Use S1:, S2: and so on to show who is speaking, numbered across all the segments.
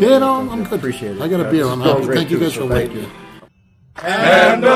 S1: Yeah, no, I'm good.
S2: Appreciate it.
S1: I got a beer. I'm
S2: It's
S1: happy. Thank you guys for
S2: thank
S1: waiting.
S2: you.
S3: And the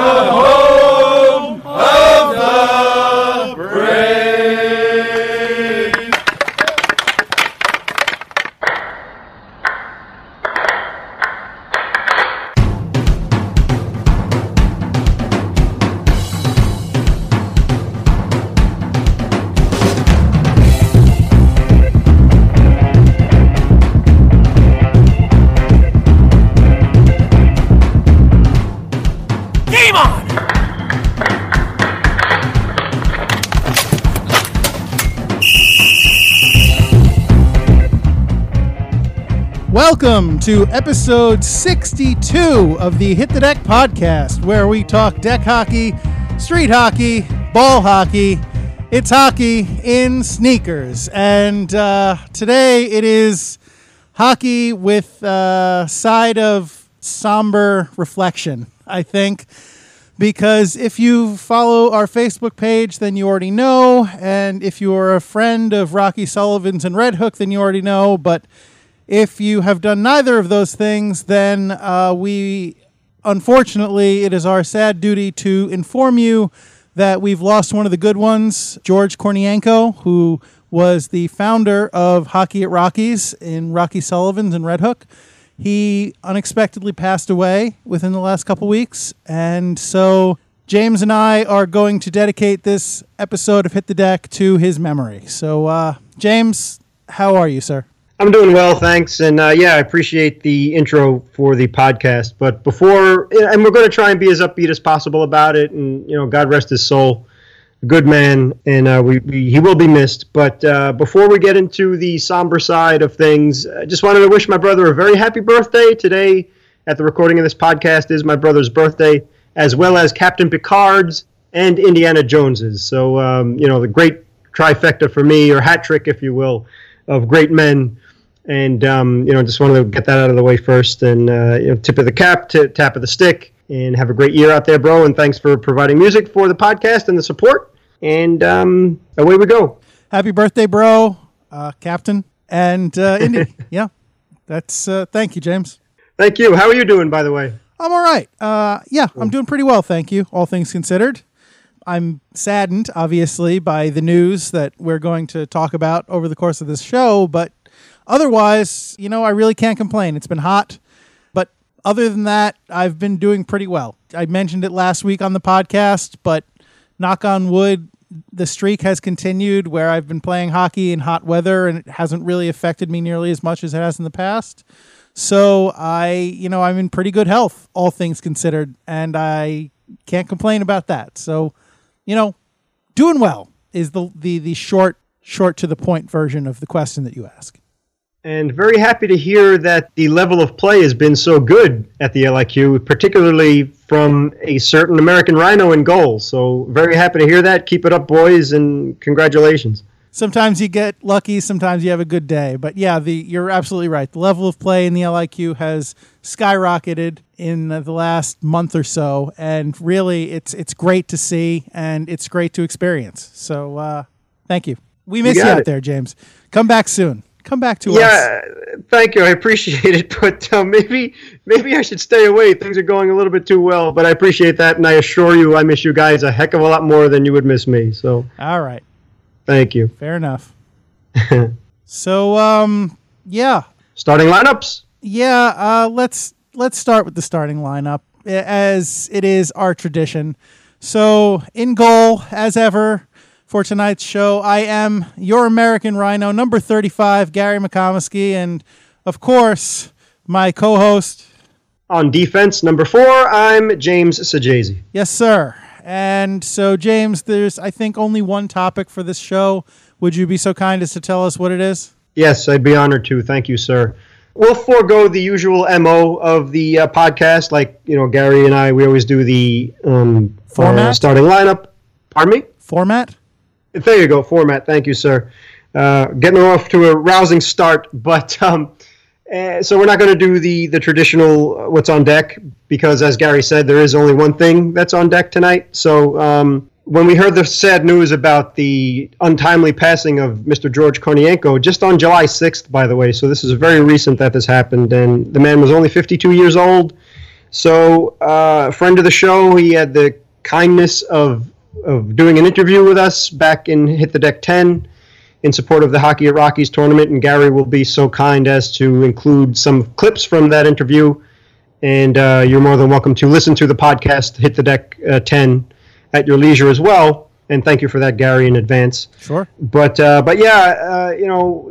S4: Welcome to episode 62 of the Hit the Deck podcast, where we talk deck hockey, street hockey, ball hockey. It's hockey in sneakers. And uh, today it is hockey with a side of somber reflection, I think. Because if you follow our Facebook page, then you already know. And if you are a friend of Rocky Sullivan's and Red Hook, then you already know. But if you have done neither of those things, then uh, we, unfortunately, it is our sad duty to inform you that we've lost one of the good ones, George Kornienko, who was the founder of Hockey at Rockies in Rocky Sullivan's and Red Hook. He unexpectedly passed away within the last couple weeks, and so James and I are going to dedicate this episode of Hit the Deck to his memory. So, uh, James, how are you, sir?
S2: I'm doing well, thanks. And uh, yeah, I appreciate the intro for the podcast. But before, and we're going to try and be as upbeat as possible about it. And, you know, God rest his soul. Good man, and uh, we, we, he will be missed. But uh, before we get into the somber side of things, I just wanted to wish my brother a very happy birthday. Today, at the recording of this podcast, is my brother's birthday, as well as Captain Picard's and Indiana Jones's. So, um, you know, the great trifecta for me, or hat trick, if you will, of great men and um, you know just wanted to get that out of the way first and uh, you know tip of the cap t- tap of the stick and have a great year out there bro and thanks for providing music for the podcast and the support and um, away we go
S4: Happy birthday, bro, uh, Captain, and uh, Indy. yeah, that's uh, thank you, James.
S2: thank you how are you doing by the way
S4: I'm all right. Uh, yeah, I'm doing pretty well, thank you. All things considered, I'm saddened, obviously, by the news that we're going to talk about over the course of this show, but otherwise, you know, I really can't complain. It's been hot, but other than that, I've been doing pretty well. I mentioned it last week on the podcast, but knock on wood, the streak has continued where I've been playing hockey in hot weather and it hasn't really affected me nearly as much as it has in the past. So I, you know, I'm in pretty good health, all things considered, and I can't complain about that. So, you know, doing well is the the the short short to the point version of the question that you ask.
S2: And very happy to hear that the level of play has been so good at the LIQ, particularly from a certain American Rhino in goal. So very happy to hear that. Keep it up, boys, and congratulations.
S4: Sometimes you get lucky, sometimes you have a good day. But yeah, the you're absolutely right. The level of play in the LIQ has skyrocketed in the last month or so, and really, it's it's great to see and it's great to experience. So uh, thank you. We miss you,
S2: got
S4: out
S2: it.
S4: there, James. Come back soon. Come back to us.
S2: Yeah, thank you. I appreciate it, but uh, maybe maybe I should stay away. Things are going a little bit too well, but I appreciate that, and I assure you, I miss you guys a heck of a lot more than you would miss me. So
S4: All right.
S2: thank you.
S4: Fair enough. so um yeah.
S2: Starting lineups.
S4: Yeah, uh let's let's start with the starting lineup as it is our tradition. So in goal as ever for tonight's show, I am your American Rhino number 35 Gary McComiskey and of course my co-host
S2: On defense, number four, I'm James Sajazi.
S4: Yes, sir. And so James, there's I think only one topic for this show. Would you be so kind as to tell us what it is?
S2: Yes, I'd be honored to. Thank you, sir. We'll forego the usual mo of the uh, podcast, like you know Gary and I. We always do the um,
S4: Format?
S2: uh, starting lineup. Pardon me.
S4: Format?
S2: There you go, format. Thank you, sir. Uh, getting off to a rousing start, but um, uh, so we're not going to do the the traditional uh, what's on deck because, as Gary said, there is only one thing that's on deck tonight. So um, when we heard the sad news about the untimely passing of Mr. George Kornienko, just on July 6th, by the way, so this is very recent that this happened, and the man was only 52 years old. So, uh, a friend of the show, he had the kindness of, of doing an interview with us back in Hit the Deck 10 in support of the Hockey at Rockies tournament, and Gary will be so kind as to include some clips from that interview. And uh, you're more than welcome to listen to the podcast, Hit the Deck uh, 10 at your leisure as well. And thank you for that, Gary, in advance.
S4: Sure.
S2: But uh, but yeah, uh, you know,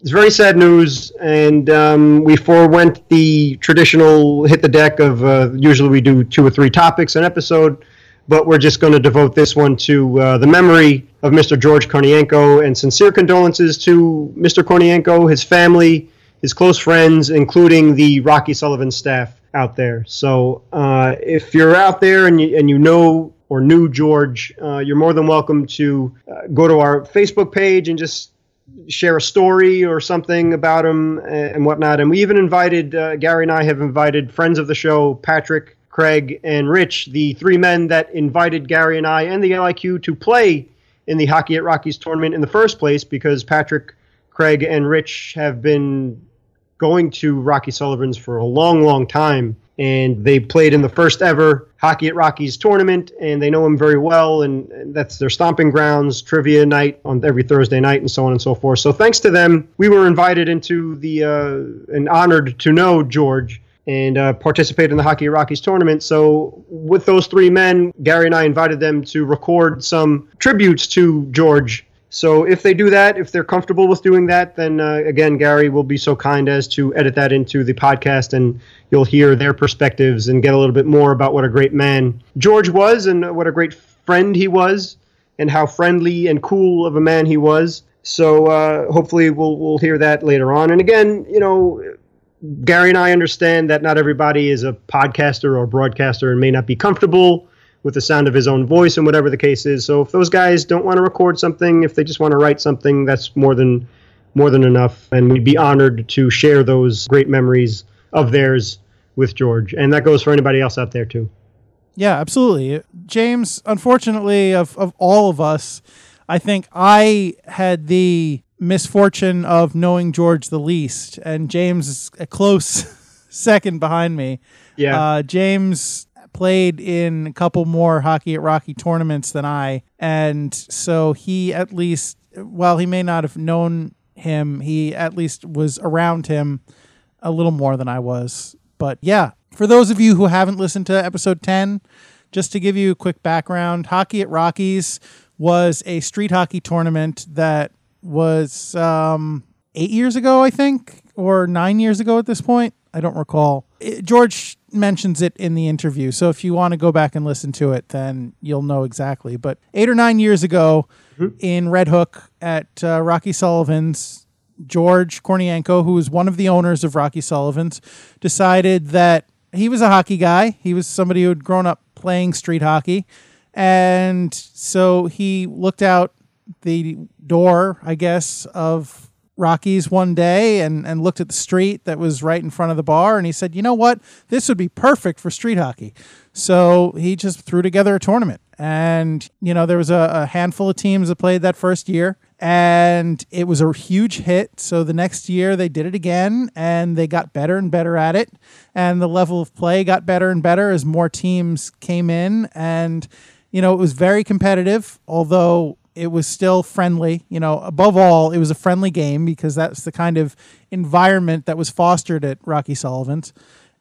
S2: it's very sad news, and um, we forewent the traditional hit the deck of uh, usually we do two or three topics an episode, but we're just going to devote this one to uh, the memory of Mr. George Kornienko and sincere condolences to Mr. Kornienko, his family, his close friends, including the Rocky Sullivan staff out there. So uh, if you're out there and you, and you know or knew George, uh, you're more than welcome to uh, go to our Facebook page and just share a story or something about him and whatnot. And we even invited, uh, Gary and I have invited friends of the show, Patrick, Craig, and Rich, the three men that invited Gary and I and the LIQ to play in the Hockey at Rockies tournament in the first place because Patrick, Craig, and Rich have been going to Rocky Sullivan's for a long, long time and they played in the first ever Hockey at Rockies tournament, and they know him very well, and, and that's their stomping grounds, trivia night on every Thursday night, and so on and so forth. So thanks to them, we were invited into the uh, and honored to know George and uh, participate in the Hockey Rockies tournament. So with those three men, Gary and I invited them to record some tributes to George so if they do that, if they're comfortable with doing that, then uh, again, Gary will be so kind as to edit that into the podcast, and you'll hear their perspectives and get a little bit more about what a great man George was, and what a great friend he was, and how friendly and cool of a man he was. So uh, hopefully, we'll we'll hear that later on. And again, you know, Gary and I understand that not everybody is a podcaster or broadcaster and may not be comfortable with the sound of his own voice and whatever the case is. So if those guys don't want to record something, if they just want to write something, that's more than more than enough. And we'd be honored to share those great memories of theirs with George. And that goes for anybody else out there too.
S4: Yeah, absolutely. James, unfortunately, of, of all of us, I think I had the misfortune of knowing George the least, and James is a close second behind me.
S2: Yeah.
S4: Uh, James played in a couple more Hockey at Rocky tournaments than I. And so he at least, while he may not have known him, he at least was around him a little more than I was. But yeah, for those of you who haven't listened to episode 10, just to give you a quick background, Hockey at Rockies was a street hockey tournament that was um, eight years ago, I think, or nine years ago at this point. I don't recall. It, George mentions it in the interview. So if you want to go back and listen to it, then you'll know exactly. But eight or nine years ago mm-hmm. in Red Hook at uh, Rocky Sullivan's, George Kornienko, who was one of the owners of Rocky Sullivan's, decided that he was a hockey guy. He was somebody who had grown up playing street hockey. And so he looked out the door, I guess, of Rockies one day and, and looked at the street that was right in front of the bar and he said, you know what? This would be perfect for street hockey. So he just threw together a tournament. And, you know, there was a, a handful of teams that played that first year and it was a huge hit. So the next year they did it again and they got better and better at it. And the level of play got better and better as more teams came in. And, you know, it was very competitive, although it was still friendly. You know, above all, it was a friendly game because that's the kind of environment that was fostered at Rocky Sullivan's.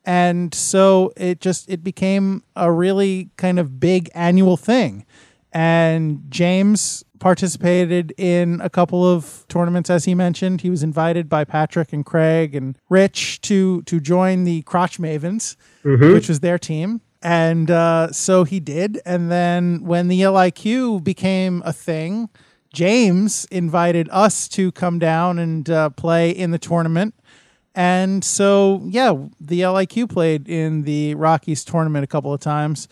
S4: And so it just it became a really kind of big annual thing. And James participated in a couple of tournaments as he mentioned. He was invited by Patrick and Craig and Rich to to join the Crotch Mavens, mm-hmm. which was their team. And uh, so he did. And then when the LIQ became a thing, James invited us to come down and uh, play in the tournament. And so, yeah, the LIQ played in the Rockies tournament a couple of times.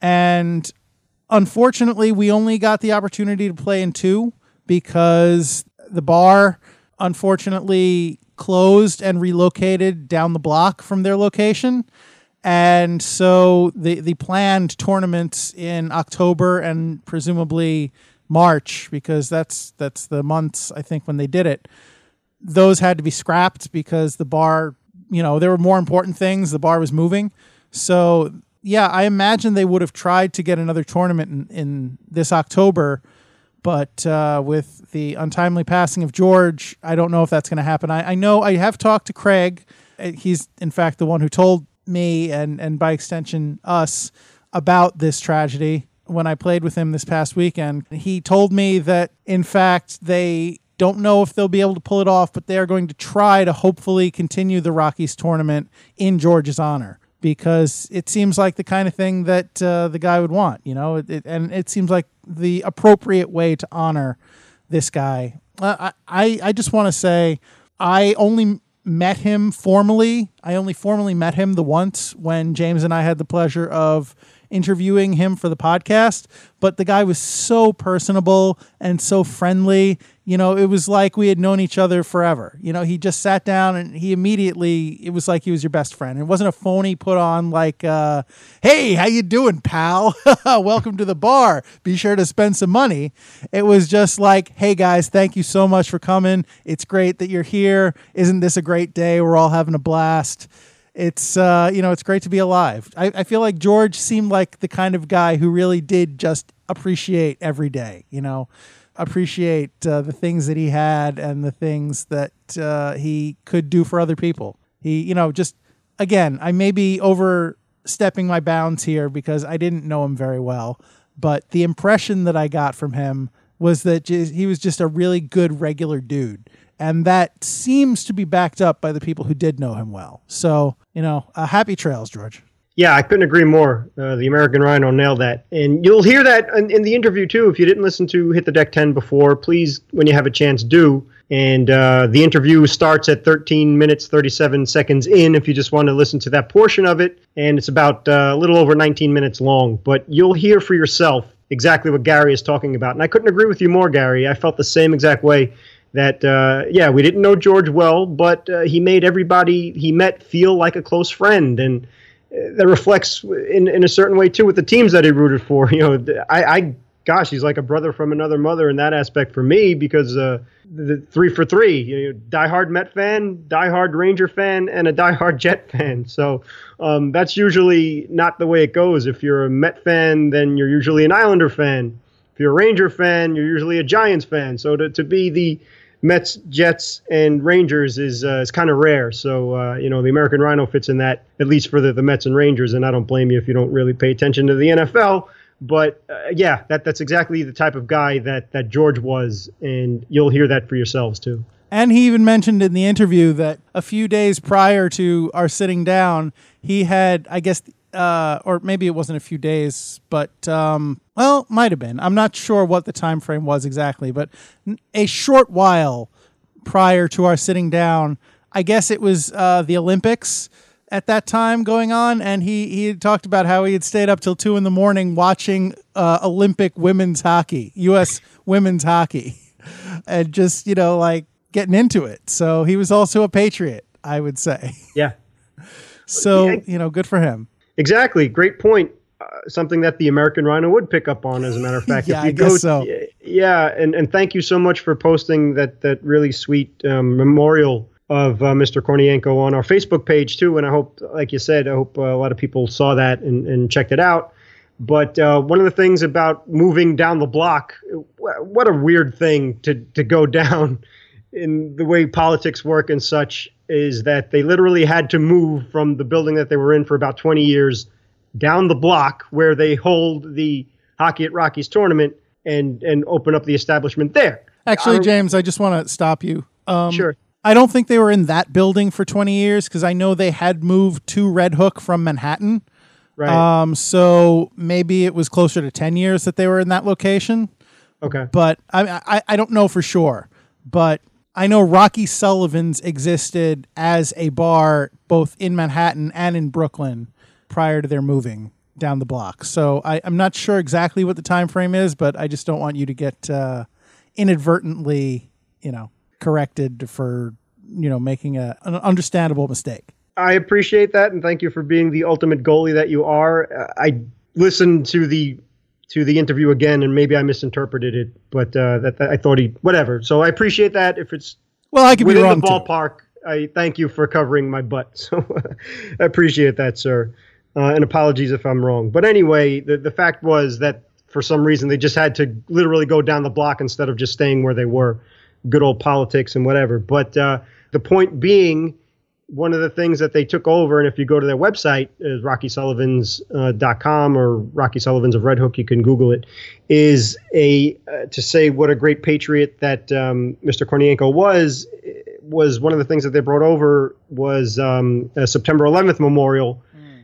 S4: And unfortunately, we only got the opportunity to play in two because the bar unfortunately closed and relocated down the block from their location And so the the planned tournaments in October and presumably March, because that's that's the months I think when they did it. Those had to be scrapped because the bar, you know, there were more important things. The bar was moving, so yeah, I imagine they would have tried to get another tournament in, in this October, but uh, with the untimely passing of George, I don't know if that's going to happen. I, I know I have talked to Craig. Uh, He's in fact the one who told me and and by extension us about this tragedy when I played with him this past weekend. He told me that in fact they don't know if they'll be able to pull it off, but they are going to try to hopefully continue the Rockies tournament in George's honor because it seems like the kind of thing that uh, the guy would want, you know, it, it, and it seems like the appropriate way to honor this guy. Uh, I I just want to say I only met him formally. I only formally met him the once when James and I had the pleasure of interviewing him for the podcast, but the guy was so personable and so friendly. You know, it was like we had known each other forever. You know, he just sat down and he immediately it was like he was your best friend. It wasn't a phony put on like uh, "Hey, how you doing, pal? Welcome to the bar. Be sure to spend some money." It was just like, "Hey guys, thank you so much for coming. It's great that you're here. Isn't this a great day? We're all having a blast." it's uh, you know it's great to be alive. I, I feel like George seemed like the kind of guy who really did just appreciate every day. You know, appreciate uh, the things that he had and the things that uh, he could do for other people. He, you know, just again, I may be overstepping my bounds here because I didn't know him very well, but the impression that I got from him was that he was just a really good regular dude and that seems to be backed up by the people who did know him well. So, you know, uh, happy trails, George.
S2: Yeah, I couldn't agree more. Uh, the American Rhino nailed that. And you'll hear that in, in, the interview, too. If you didn't listen to Hit the Deck 10 before, please, when you have a chance, do. And uh, the interview starts at 13 minutes, 37 seconds in if you just want to listen to that portion of it. And it's about uh, a little over 19 minutes long. But you'll hear for yourself exactly what Gary is talking about. And I couldn't agree with you more, Gary. I felt the same exact way that uh, yeah we didn't know george well but uh, he made everybody he met feel like a close friend and that reflects in, in a certain way too with the teams that he rooted for. You know I, I gosh he's like a brother from another mother in that aspect for me because uh, the three for three you know, diehard met fan diehard ranger fan and a diehard jet fan. So um, that's usually not the way it goes. If you're a met fan then you're usually an islander fan. If you're a ranger fan you're usually a giants fan. So to, to be the Mets, Jets, and Rangers is uh, is kind of rare. So uh, you know the American Rhino fits in that at least for the, the Mets and Rangers. And I don't blame you if you don't really pay attention to the NFL. But uh, yeah, that that's exactly the type of guy that that George was, and you'll hear that for yourselves too.
S4: And he even mentioned in the interview that a few days prior to our sitting down, he had, I guess, uh, or maybe it wasn't a few days, but um, well, might have been. I'm not sure what the time frame was exactly, but a short while prior to our sitting down, I guess it was uh, the Olympics at that time going on, and he he had talked about how he had stayed up till two in the morning watching uh, Olympic women's hockey, U.S. women's hockey, and just you know like getting into it. So he was also a patriot, I would say.
S2: Yeah.
S4: So you know, good for him.
S2: Exactly. Great point. Uh, something that the American Rhino would pick up on, as a matter of fact.
S4: yeah, if you I go, guess so.
S2: Yeah, and, and thank you so much for posting that that really sweet um, memorial of uh, Mr. Kornienko on our Facebook page too. And I hope, like you said, I hope uh, a lot of people saw that and, and checked it out. But uh, one of the things about moving down the block, what a weird thing to to go down in the way politics work and such is that they literally had to move from the building that they were in for about 20 years down the block where they hold the Hockey at Rockies tournament and and open up the establishment there.
S4: Actually, I, James, I just want to stop you.
S2: Um, sure.
S4: I don't think they were in that building for 20 years because I know they had moved to Red Hook from Manhattan.
S2: Right.
S4: Um, so maybe it was closer to 10 years that they were in that location.
S2: Okay.
S4: But I, I, I don't know for sure. But I know Rocky Sullivan's existed as a bar both in Manhattan and in Brooklyn prior to their moving down the block. So I, am not sure exactly what the time frame is, but I just don't want you to get uh, inadvertently, you know, corrected for you know making a, an understandable mistake.
S2: I appreciate that, and thank you for being the ultimate goalie that you are. Uh, I listened to the to the interview again, and maybe I misinterpreted it, but uh, that, that I thought he whatever. So I appreciate that. If it's
S4: Well, I could be
S2: within
S4: wrong
S2: the
S4: too.
S2: ballpark, I thank you for covering my butt. So I appreciate that, sir. Uh, and apologies if I'm wrong. But anyway, the the fact was that for some reason they just had to literally go down the block instead of just staying where they were. Good old politics and whatever. But uh, the point being, one of the things that they took over, and if you go to their website, is RockySullivans.com or Rocky Sullivan's of Red Hook, you can Google it, is a uh, to say what a great patriot that um, Mr. Kornienko was. Was one of the things that they brought over was um, a September 11th memorial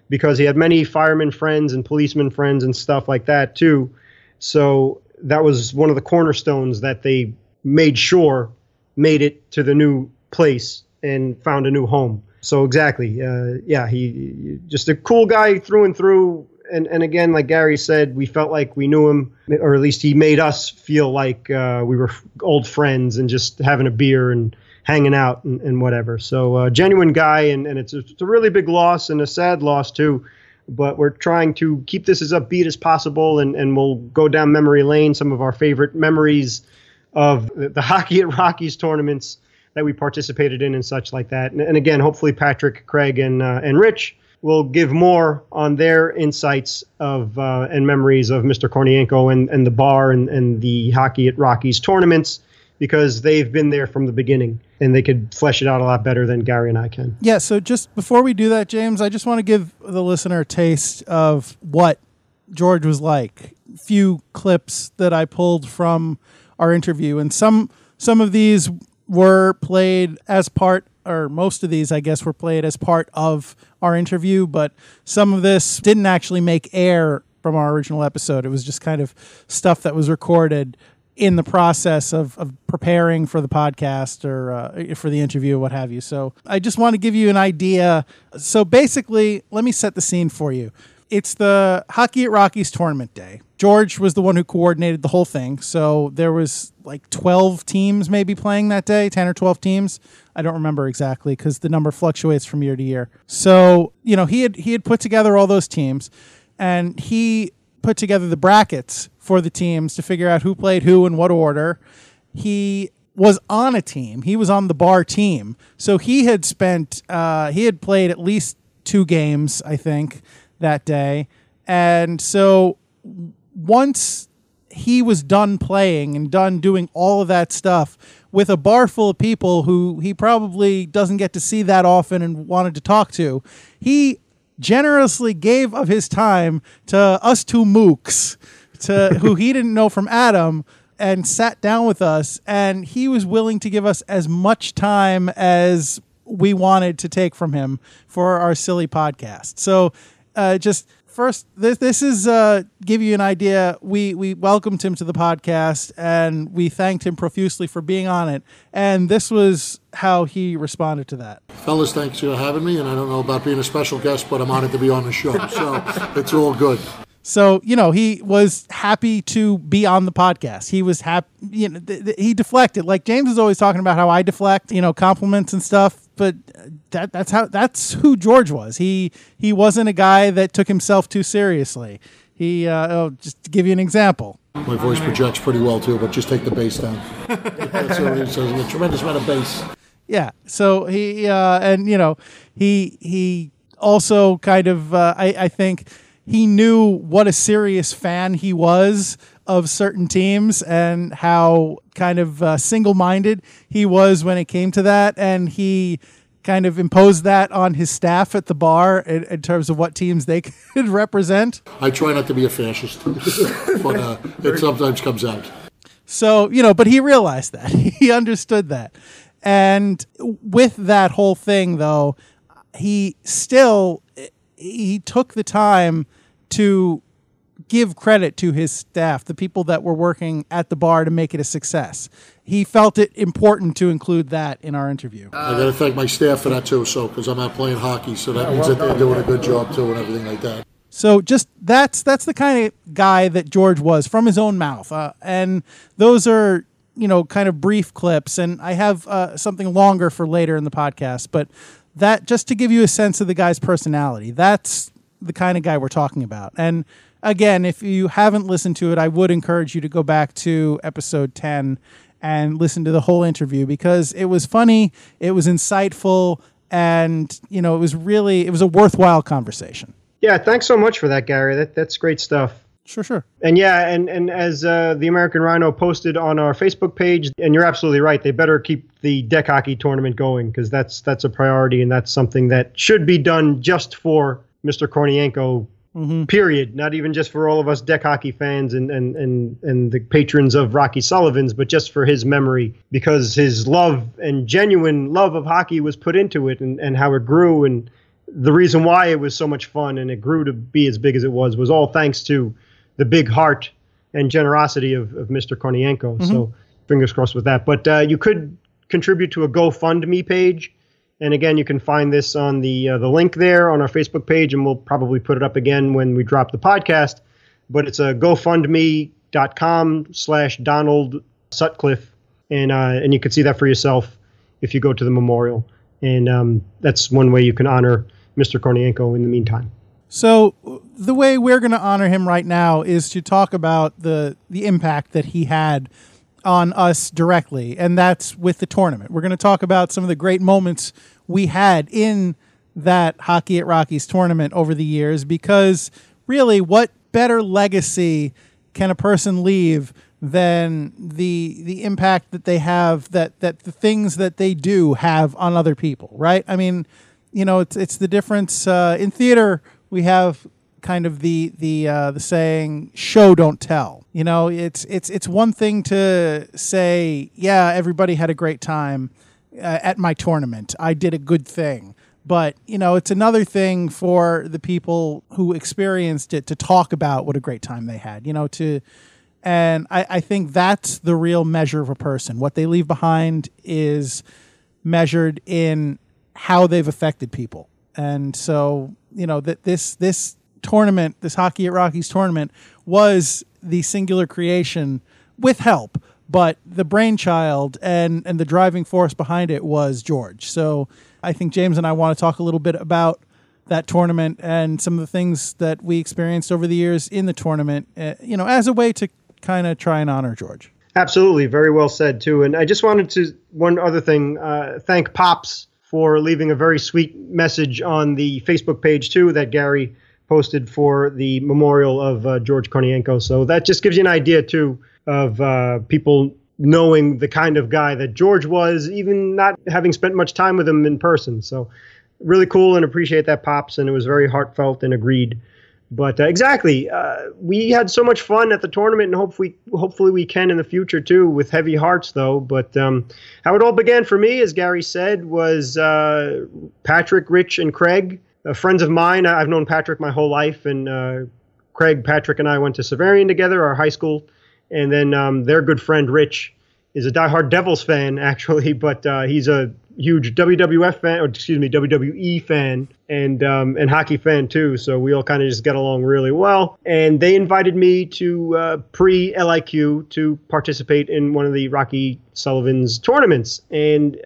S2: because he had many firemen friends and policemen friends and stuff like that too. So that was one of the cornerstones that they made sure made it to the new place and found a new home. So exactly, uh, yeah, he just a cool guy through and through. And and again, like Gary said, we felt like we knew him, or at least he made us feel like uh, we were old friends and just having a beer and hanging out and, and whatever. So uh, genuine guy, and, and it's a, it's a really big loss and a sad loss too. But we're trying to keep this as upbeat as possible, and, and we'll go down memory lane. Some of our favorite memories of the, the hockey at Rockies tournaments that we participated in and such like that. And, and again, hopefully Patrick, Craig, and uh, and Rich will give more on their insights of uh, and memories of Mr. Kornienko and, and the bar and, and the hockey at Rockies tournaments because they've been there from the beginning and they could flesh it out a lot better than Gary and I can.
S4: Yeah, so just before we do that, James, I just want to give the listener a taste of what George was like. Few clips that I pulled from our interview, and some some of these were played as part, or most of these, I guess, were played as part of our interview. But some of this didn't actually make air from our original episode. It was just kind of stuff that was recorded in the process of, of preparing for the podcast or uh, for the interview or what have you. So I just want to give you an idea. So basically, let me set the scene for you. It's the Hockey at Rockies tournament day. George was the one who coordinated the whole thing. So there was like 12 teams maybe playing that day, 10 or 12 teams. I don't remember exactly because the number fluctuates from year to year. So, you know, he had he had put together all those teams and he put together the brackets for the teams to figure out who played who in what order. He was on a team. He was on the bar team. So he had spent uh, he had played at least two games, I think, that day. And so once he was done playing and done doing all of that stuff with a bar full of people who he probably doesn't get to see that often and wanted to talk to, he generously gave of his time to us two mooks, to who he didn't know from Adam, and sat down with us. And he was willing to give us as much time as we wanted to take from him for our silly podcast. So, uh, just first, this this is uh, give you an idea. We we welcomed him to the podcast and we thanked him profusely for being on it. And this was how he responded to that.
S1: Fellas, thanks for having me, and I don't know about being a special guest, but I'm honored to be on the show, so it's all good.
S4: So you know he was happy to be on the podcast. He was happy. You know, th- th- he deflected. Like James is always talking about how I deflect. You know, compliments and stuff. But that that's how that's who George was. He he wasn't a guy that took himself too seriously. He uh, oh, just to give you an example.
S1: My voice projects pretty well too, but just take the bass down. That's what it says. A tremendous amount of bass.
S4: Yeah. So he uh, and you know he he also kind of uh, I I think he knew what a serious fan he was of certain teams and how kind of uh, single-minded he was when it came to that and he kind of imposed that on his staff at the bar in, in terms of what teams they could represent
S1: I try not to be a fascist, but uh, it sometimes comes out.
S4: So, you know, but he realized that. He understood that. And with that whole thing though, he still he took the time to give credit to his staff, the people that were working at the bar to make it a success. He felt it important to include that in our interview.
S1: I got to thank my staff for that too, so because I'm not playing hockey, so that means that they're doing a good job too, and everything like that.
S4: So just that's that's the kind of guy that George was from his own mouth, uh, and those are you know kind of brief clips. And I have uh, something longer for later in the podcast, but that just to give you a sense of the guy's personality. That's the kind of guy we're talking about. And again, if you haven't listened to it, I would encourage you to go back to episode 10 and listen to the whole interview because it was funny, it was insightful, and you know, it was really it was a worthwhile conversation.
S2: Yeah, thanks so much for that, Gary. That that's great stuff.
S4: Sure, sure.
S2: And yeah, and and as uh, the American Rhino posted on our Facebook page, and you're absolutely right. They better keep the deck hockey tournament going because that's that's a priority, and that's something that should be done just for Mr. Kornienko. Period. Not even just for all of us deck hockey fans and, and, and, and the patrons of Rocky Sullivan's, but just for his memory because his love and genuine love of hockey was put into it and, and how it grew and the reason why it was so much fun and it grew to be as big as it was was all thanks to the big heart and generosity of, of Mr. Kornienko. So fingers crossed with that. But uh, you could contribute to a GoFundMe page. And again, you can find this on the uh, the link there on our Facebook page, and we'll probably put it up again when we drop the podcast. But it's a GoFundMe.com slash Donald Sutcliffe, and uh, and you can see that for yourself if you go to the memorial. And um, that's one way you can honor Mr. Kornienko in the meantime.
S4: So the way we're going to honor him right now is to talk about the the impact that he had on us directly, and that's with the tournament. We're going to talk about some of the great moments we had in that Hockey at Rockies tournament over the years because really what better legacy can a person leave than the the impact that they have that that the things that they do have on other people right i mean you know it's it's the difference uh, in theater we have kind of the the uh, the saying show don't tell. You know it's it's it's one thing to say yeah everybody had a great time uh, at my tournament. I did a good thing. But you know it's another thing for the people who experienced it to talk about what a great time they had you know to and I, I think that's the real measure of a person. What they leave behind is measured in how they've affected people. And so you know that this this tournament this hockey at rockies tournament was the singular creation with help but the brainchild and and the driving force behind it was george. So i think james and i want to talk a little bit about that tournament and some of the things that we experienced over the years in the tournament uh, you know as a way to kind of try and honor george.
S2: Absolutely, very well said too. And I just wanted to one other thing, uh, thank Pops for leaving a very sweet message on the Facebook page too that Gary posted for the memorial of uh, George Kornienko. So that just gives you an idea too of uh, people knowing the kind of guy that George was, even not having spent much time with him in person. So really cool and appreciate that Pops, and it was very heartfelt and agreed. But uh, exactly, uh, we had so much fun at the tournament, and hopefully, hopefully we can in the future too, with heavy hearts though. But um, how it all began for me, as Gary said, was uh, Patrick, Rich, and Craig, uh, friends of mine. I've known Patrick my whole life, and uh, Craig, Patrick, and I went to Xaverian together, our high school, and then um, their good friend Rich is a diehard Devils fan, actually, but uh, he's a huge WWF fan, or excuse me, WWE fan, and um, and hockey fan too. So we all kind of just get along really well. And they invited me to uh, pre LIQ to participate in one of the Rocky Sullivan's tournaments, and.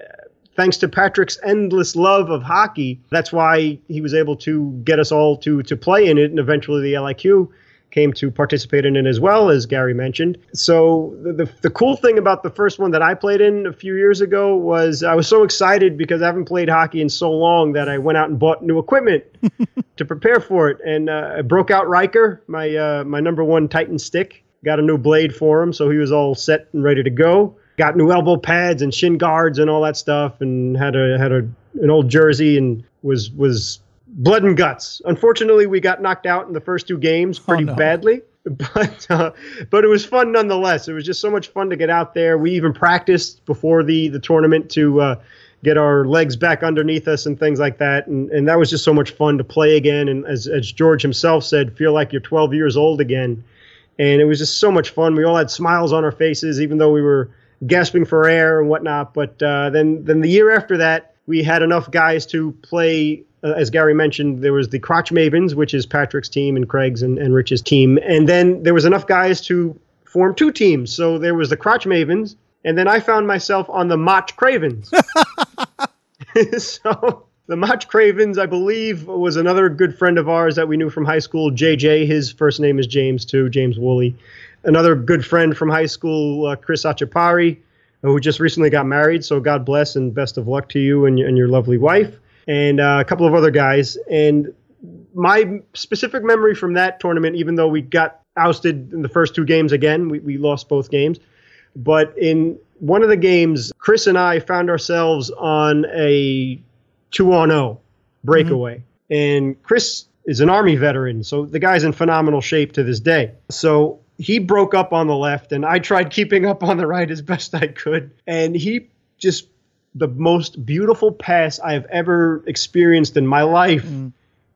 S2: Thanks to Patrick's endless love of hockey, that's why he was able to get us all to to play in it, and eventually the LIQ came to participate in it as well, as Gary mentioned. So the, the, the cool thing about the first one that I played in a few years ago was I was so excited because I haven't played hockey in so long that I went out and bought new equipment to prepare for it. And uh, I broke out Riker, my uh, my number one Titan stick. Got a new blade for him, so he was all set and ready to go. Got new elbow pads and shin guards and all that stuff, and had a had a an old jersey and was was blood and guts. Unfortunately, we got knocked out in the first two games pretty
S4: no.
S2: badly, but uh, but it was fun nonetheless. It was just so much fun to get out there. We even practiced before the the tournament to uh, get our legs back underneath us and things like that, and and that was just so much fun to play again. And as as George himself said, feel like you're 12 years old again. And it was just so much fun. We all had smiles on our faces, even though we were gasping for air and whatnot. But uh, then then the year after that, we had enough guys to play uh, as Gary mentioned, there was the Crotch Mavens, which is Patrick's team and Craig's and, and Rich's team. And then there was enough guys to form two teams. So there was the Crotch Mavens, and then I found myself on the Mach Cravens. so the Mach Cravens, I believe, was another good friend of ours that we knew from high school. JJ, his first name is James too, James Woolley. Another good friend from high school, uh, Chris Achapari, who just recently got married. So God bless and best of luck to you and, and your lovely wife, and uh, a couple of other guys. And my specific memory from that tournament, even though we got ousted in the first two games again, we, we lost both games. But in one of the games, Chris and I found ourselves on a two on 0 breakaway. Mm-hmm. And Chris is an Army veteran, so the guy's in phenomenal shape to this day. So he broke up on the left, and I tried keeping up on the right as best I could. And he just, the most beautiful pass I have ever experienced in my life. Mm.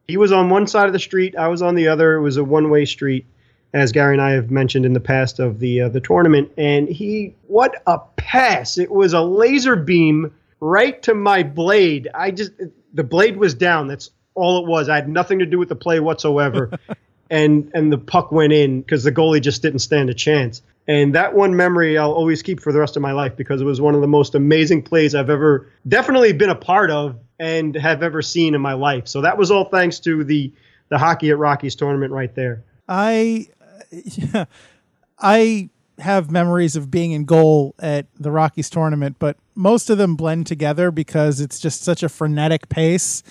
S2: He was on one side of the street, I was on the other. It was a one way street as Gary and I have mentioned in the past of the uh, the tournament. And he, what a pass! It was a laser beam right to my blade. I just the blade was down. That's all it was. I had nothing to do with the play whatsoever. and and the puck went in because the goalie just didn't stand a chance. And that one memory I'll always keep for the rest of my life because it was one of the most amazing plays I've ever definitely been a part of and have ever seen in my life. So that was all thanks to the the hockey at Rockies tournament right there.
S4: I yeah, I have memories of being in goal at the Rockies tournament, but most of them blend together because it's just such a frenetic pace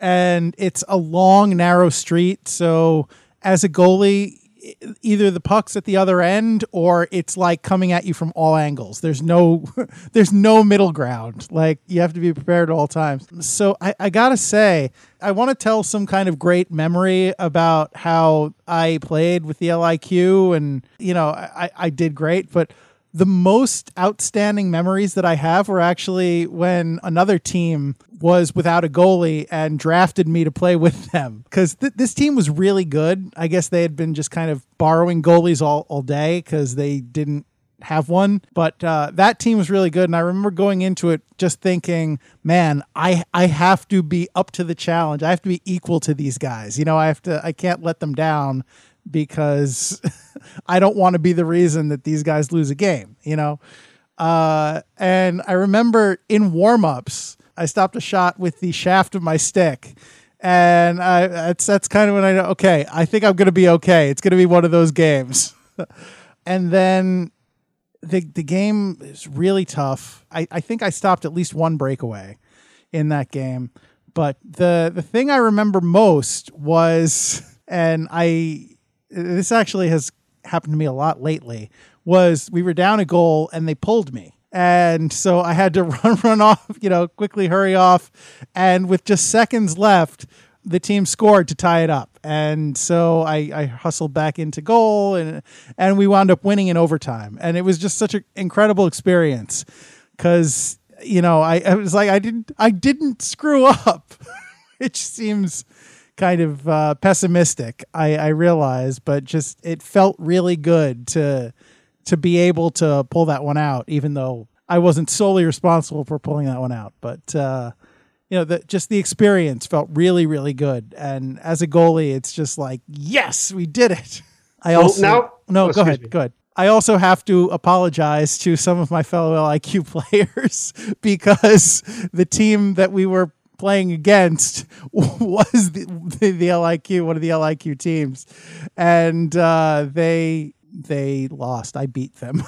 S4: and it's a long, narrow street. So as a goalie, either the puck's at the other end or it's like coming at you from all angles. There's no there's no middle ground. Like you have to be prepared at all times. So I, I gotta say, I want to tell some kind of great memory about how I played with the LIQ and you know, I, I did great, but the most outstanding memories that I have were actually when another team was without a goalie and drafted me to play with them because th- this team was really good. I guess they had been just kind of borrowing goalies all, all day because they didn't have one. But uh, that team was really good, and I remember going into it just thinking, "Man, I I have to be up to the challenge. I have to be equal to these guys. You know, I have to. I can't let them down because I don't want to be the reason that these guys lose a game. You know." Uh, and I remember in warmups, I stopped a shot with the shaft of my stick. And I, that's that's kind of when I know, okay, I think I'm going to be okay. It's going to be one of those games. and then the the game is really tough. I, I think I stopped at least one breakaway in that game. But the the thing I remember most was, and I this actually has happened to me a lot lately, was we were down a goal and they pulled me and so I had to run, run off, you know, quickly hurry off. And with just seconds left, the team scored to tie it up. And so I, I hustled back into goal and, and we wound up winning in overtime. And it was just such an incredible experience because, you know, I, I was like, I didn't, I didn't screw up, which seems kind of uh, pessimistic. I, I realize, but just, it felt really good to, to be able to pull that one out, even though I wasn't solely responsible for pulling that one out. But uh, you know, the, just the experience felt really, really good. And as a goalie, it's just like, yes, we did it. I also
S2: well, now,
S4: no,
S2: oh,
S4: go ahead,
S2: me.
S4: go ahead. I also have to apologize to some of my fellow LIQ players because the team that we were playing against was the, the, the LIQ, one of the LIQ teams, and uh, they they lost. I beat them,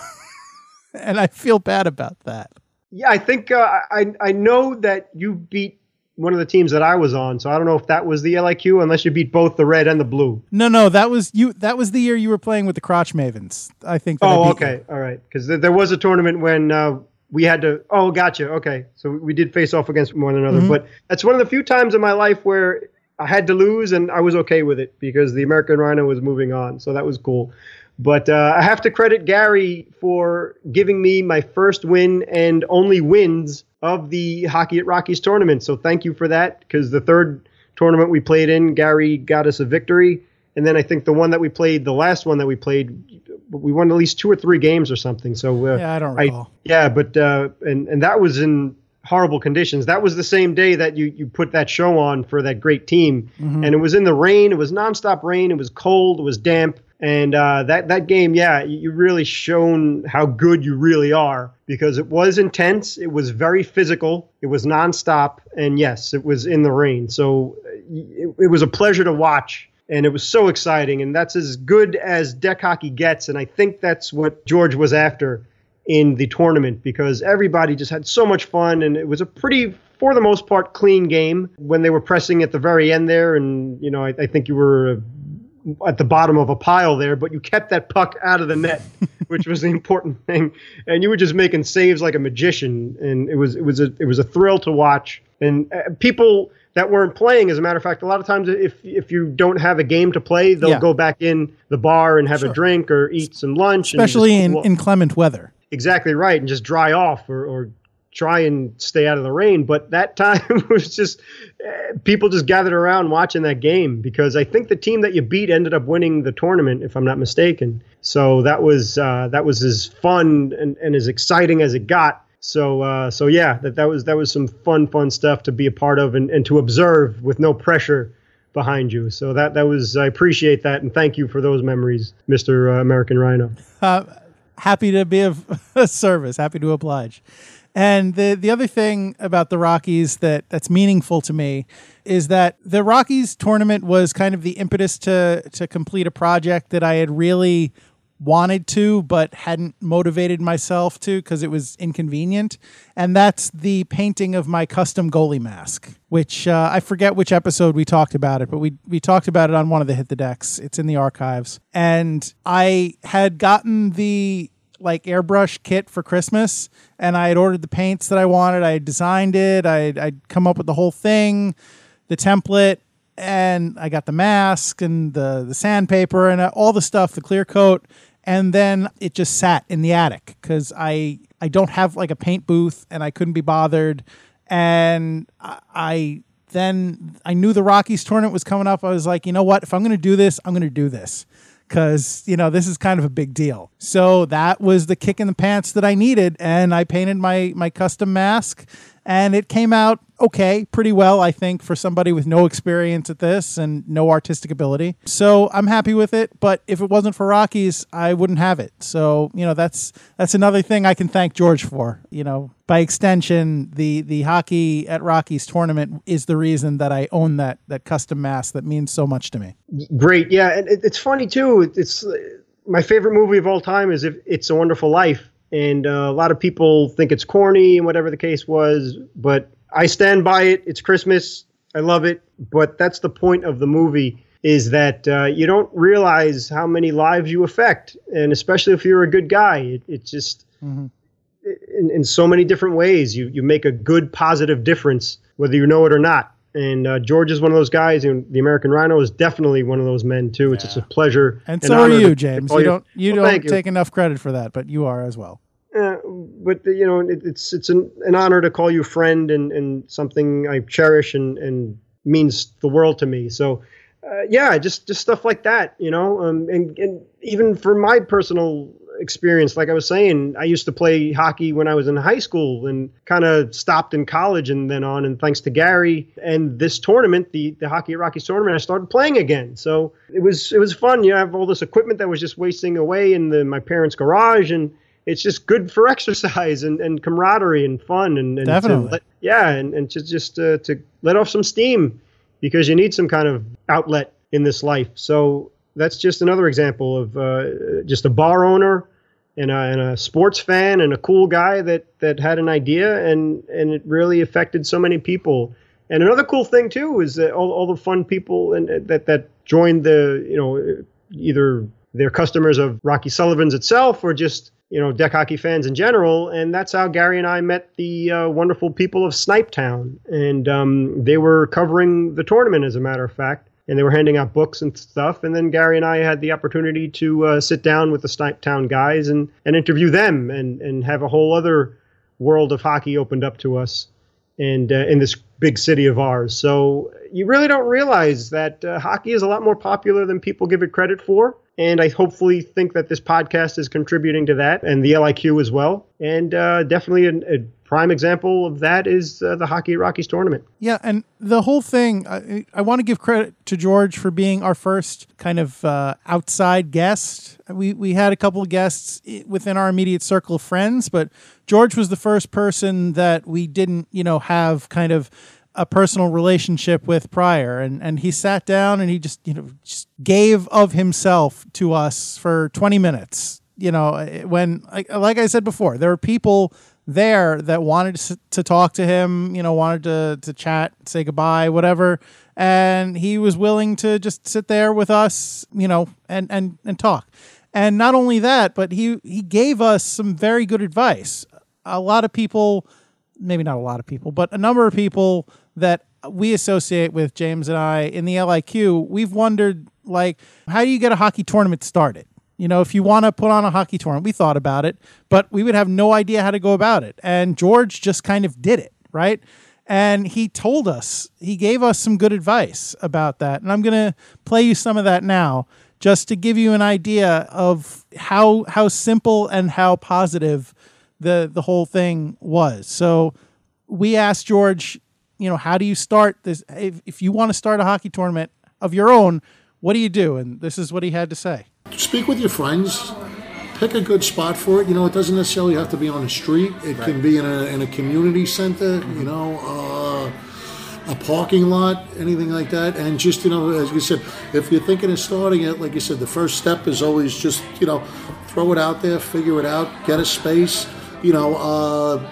S4: and I feel bad about that.
S2: Yeah, I think uh, I I know that you beat one of the teams that I was on, so I don't know if that was the LIQ, unless you beat both the red and the blue.
S4: No, no, that was you. That was the year you were playing with the Crotch Mavens. I think.
S2: oh,
S4: I
S2: okay, you. all right, because th- there was a tournament when. Uh, we had to oh gotcha okay so we did face off against one another mm-hmm. but that's one of the few times in my life where i had to lose and i was okay with it because the american rhino was moving on so that was cool but uh, I have to credit Gary for giving me my first win and only wins of the Hockey at Rockies tournament. So thank you for that because the third tournament we played in, Gary got us a victory. And then I think the one that we played, the last one that we played, we won at least two or three games or something. So
S4: uh, yeah, I don't recall.
S2: I, yeah, but uh, and and that was in horrible conditions. That was the same day that you you put that show on for that great team, mm-hmm. and it was in the rain. It was nonstop rain. It was cold. It was damp And uh, that that game, yeah, you really shown how good you really are because it was intense. It was very physical. It was nonstop, and yes, it was in the rain. So it, it was a pleasure to watch and it was so exciting. And that's as good as deck hockey gets. And I think that's what George was after in the tournament because everybody just had so much fun, and it was a pretty, for the most part, clean game when they were pressing at the very end there. And you know, I, I think you were at the bottom of a pile there, but you kept that puck out of the net, which was the important thing. And you were just making saves like a magician, and it was it was a it was a thrill to watch. And uh, people that weren't playing, as a matter of fact, a lot of times if if you don't have a game to play, they'll
S4: Yeah.
S2: go back in the bar and have
S4: Sure.
S2: a drink or eat some lunch,
S4: especially
S2: just
S4: in inclement weather.
S2: exactly right, and just dry off or. or try and stay out of the rain but that time was just uh, people just gathered around watching that game because I think the team that you beat ended up winning the tournament, if I'm not mistaken. So that was uh, that was as fun and, and as exciting as it got. So uh, so yeah, that, that was that was some fun fun stuff to be a part of and, and to observe with no pressure behind you. So that that was I appreciate that and thank you for those memories, Mr. Uh, American Rhino.
S4: Uh, happy to be of service. Happy to oblige. And the the other thing about the Rockies that that's meaningful to me is that the Rockies tournament was kind of the impetus to to complete a project that I had really wanted to but hadn't motivated myself to because it was inconvenient. And that's the painting of my custom goalie mask which uh, i forget which episode we talked about it but we, we talked about it on one of the hit the decks. It's in the archives. And i had gotten the like airbrush kit for christmas and i had ordered the paints that i wanted i designed it I'd, I'd come up with the whole thing the template and I got the mask and the the sandpaper and uh, all the stuff, the clear coat, and then it just sat in the attic because I I don't have like a paint booth and I couldn't be bothered, and I, I then I knew the Rockies tournament was coming up. I was like, you know what? If I'm going to do this, I'm going to do this because you know this is kind of a big deal. So that was the kick in the pants that I needed, and I painted my my custom mask, and it came out okay, pretty well, I think, for somebody with no experience at this and no artistic ability. So I'm happy with it. But if it wasn't for Rockies, I wouldn't have it. So you know that's that's another thing I can thank George for. You know, by extension, the the hockey at Rockies tournament is the reason that I own that that custom mask that means so much to me.
S2: Great, yeah, and it, it's funny too. It's my favorite movie of all time is if It's a Wonderful Life, and uh, a lot of people think it's corny and whatever the case was, but I stand by it. It's Christmas. I love it, but that's the point of the movie is that uh, you don't realize how many lives you affect, and especially if you're a good guy, it, it just in, in so many different ways. You you make a good positive difference whether you know it or not. And uh, George is one of those guys, and the American Rhino is definitely one of those men too. It's just a pleasure.
S4: And
S2: an
S4: so are you, James. You don't you
S2: Well,
S4: don't
S2: thank you.
S4: take enough credit for that, but you are as well.
S2: Uh, but you know, it, it's it's an, an honor to call you friend and, and something I cherish and, and means the world to me. So, uh, yeah, just just stuff like that, you know. Um, and and even for my personal experience, like I was saying, I used to play hockey when I was in high school and kind of stopped in college and then on. And thanks to Gary and this tournament, the the Hockey at Rockies tournament, I started playing again. So it was it was fun. You know, I have all this equipment that was just wasting away in the my parents' garage and it's just good for exercise and, and camaraderie and fun and, and
S4: Definitely.
S2: let- yeah and, and to just uh, to let off some steam because you need some kind of outlet in this life so that's just another example of uh, just a bar owner and a, and a sports fan and a cool guy that that had an idea and and it really affected so many people and another cool thing too is that all, all the fun people and uh, that that joined the you know either they're customers of Rocky Sullivan's itself or just you know deck hockey fans in general and that's how Gary and I met the uh, wonderful people of Snipetown and um, they were covering the tournament as a matter of fact and they were handing out books and stuff and then Gary and I had the opportunity to uh, sit down with the Snipetown guys and and interview them and and have a whole other world of hockey opened up to us and uh, in this big city of ours. So you really don't realize that uh, hockey is a lot more popular than people give it credit for. And I hopefully think that this podcast is contributing to that and the LIQ as well. And uh, definitely a, a prime example of that is uh, the Hockey Rockies tournament.
S4: Yeah, and the whole thing, I, I want to give credit to George for being our first kind of uh, outside guest. We, we had a couple of guests within our immediate circle of friends, but George was the first person that we didn't, you know, have kind of a personal relationship with prior and and he sat down and he just you know just gave of himself to us for 20 minutes you know eh, when like, i said before there were people there that wanted to talk to him you know wanted to to chat say goodbye whatever. And he was willing to just sit there with us you know and and and talk. And not only that but he he gave us some very good advice. A lot of people maybe not a lot of people but a number of people that we associate with James and I in the LIQ, we've wondered like, how do you get a hockey tournament started? You know, if you want to put on a hockey tournament, we thought about it, but we would have no idea how to go about it. And George just kind of did it, right? And he told us, he gave us some good advice about that. And I'm going to play you some of that now just to give you an idea of how how simple and how positive the the whole thing was. So we asked George you know, how do you start this? If, if you want to start a hockey tournament of your own, what do you do? And this is what he had to say.
S1: Speak with your friends. Pick a good spot for it. You know, it doesn't necessarily have to be on the street. It right. can be in a, in a community center. You know, uh, a parking lot, anything like that. And just you know, as you said, if you're thinking of starting it, like you said, the first step is always just you know, throw it out there, figure it out, get a space. You know. Uh,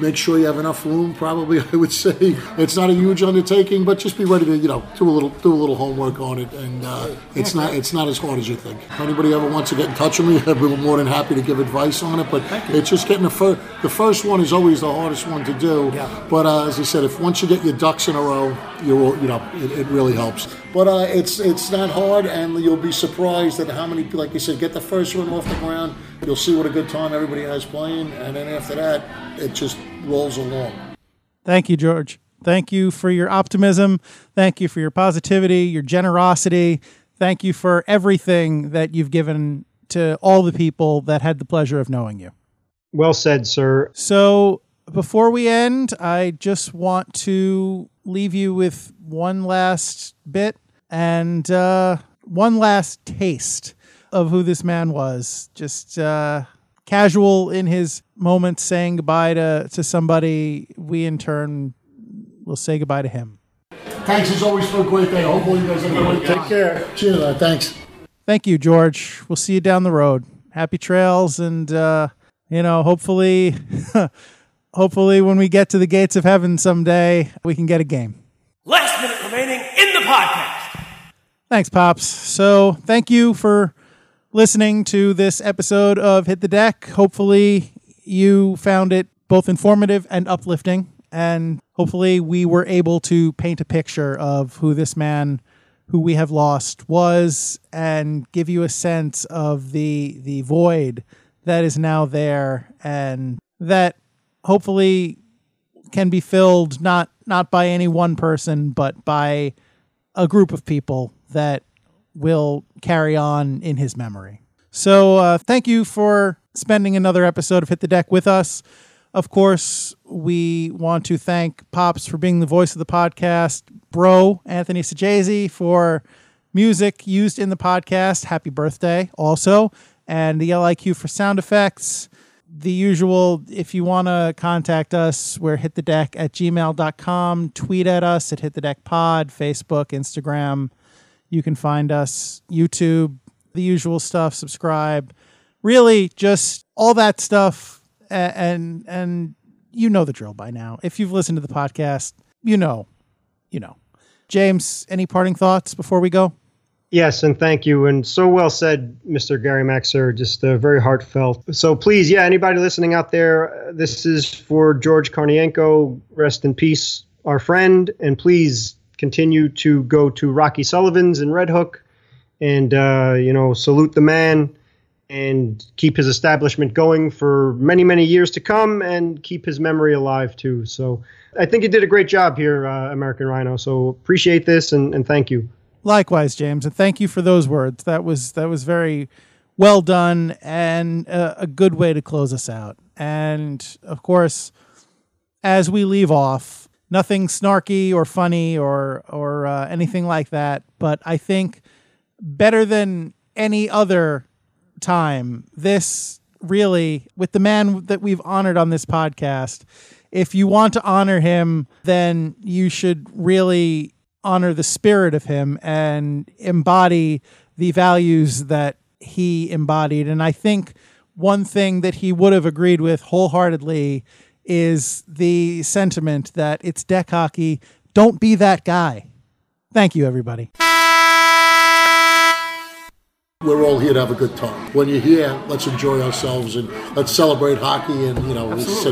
S1: make sure you have enough room. Probably, I would say it's not a huge undertaking, but just be ready to you know do a little do a little homework on it, and uh, it's not it's not as hard as you think. If anybody ever wants to get in touch with me, I'd be more than happy to give advice on it. But it's just getting the first the first one is always the hardest one to do.
S5: Yeah.
S1: But uh, as I said, if once you get your ducks in a row, you will you know it, it really helps. But uh, it's it's not hard, and you'll be surprised at how many, like you said, get the first one off the ground. You'll see what a good time everybody has playing, and then after that, it just rolls along.
S4: Thank you, George. Thank you for your optimism. Thank you for your positivity, your generosity. Thank you for everything that you've given to all the people that had the pleasure of knowing you.
S2: Well said, sir.
S4: So, before we end, I just want to leave you with one last bit and uh, one last taste of who this man was. Just uh, casual in his moments saying goodbye to, to somebody. We, in turn, will say goodbye to him.
S1: Thanks as always for a great day. Hopefully, you guys have a great Take care. Cheers. Uh, thanks.
S4: Thank you, George. We'll see you down the road. Happy trails, and uh, you know, hopefully, hopefully, when we get to the gates of heaven someday, we can get a game.
S3: Last minute remaining in the podcast.
S4: Thanks, Pops. So, thank you for listening to this episode of Hit the Deck. Hopefully, you found it both informative and uplifting. And hopefully, we were able to paint a picture of who this man who we have lost was and give you a sense of the the void that is now there and that hopefully can be filled not not by any one person but by a group of people that will carry on in his memory. So, uh, thank you for spending another episode of Hit the Deck with us. Of course, we want to thank Pops for being the voice of the podcast, Bro Anthony Sajazi for music used in the podcast. Happy birthday, also, and the LIQ for sound effects. The usual, if you want to contact us, we're hitthedeck at gmail.com. Tweet at us at Hit the Deck Pod, Facebook, Instagram, you can find us YouTube, the usual stuff, subscribe. Really just all that stuff and and, you know the drill by now. If you've listened to the podcast, you know. You know. James, any parting thoughts before we go?
S2: Yes, and thank you. And so well said, Mr. Gary Maxer. Just uh, very heartfelt. So please, yeah, anybody listening out there, uh, this is for George Karnienko. Rest in peace, our friend. And please continue to go to Rocky Sullivan's in Red Hook and, uh, you know, salute the man and keep his establishment going for many, many years to come and keep his memory alive, too. So I think you did a great job here, uh, American Rhino. So appreciate this and, and thank you.
S4: Likewise, James, and thank you for those words. That was that was very well done and a, a good way to close us out. And of course, as we leave off, nothing snarky or funny or or uh, anything like that. But I think better than any other time, this really with the man that we've honored on this podcast. If you want to honor him, then you should really honor the spirit of him and embody the values that he embodied. And I think one thing that he would have agreed with wholeheartedly is the sentiment that it's deck hockey. Don't be that guy. Thank you, everybody.
S1: We're all here to have a good time. When you're here, let's enjoy ourselves and let's celebrate hockey. And you know, it's,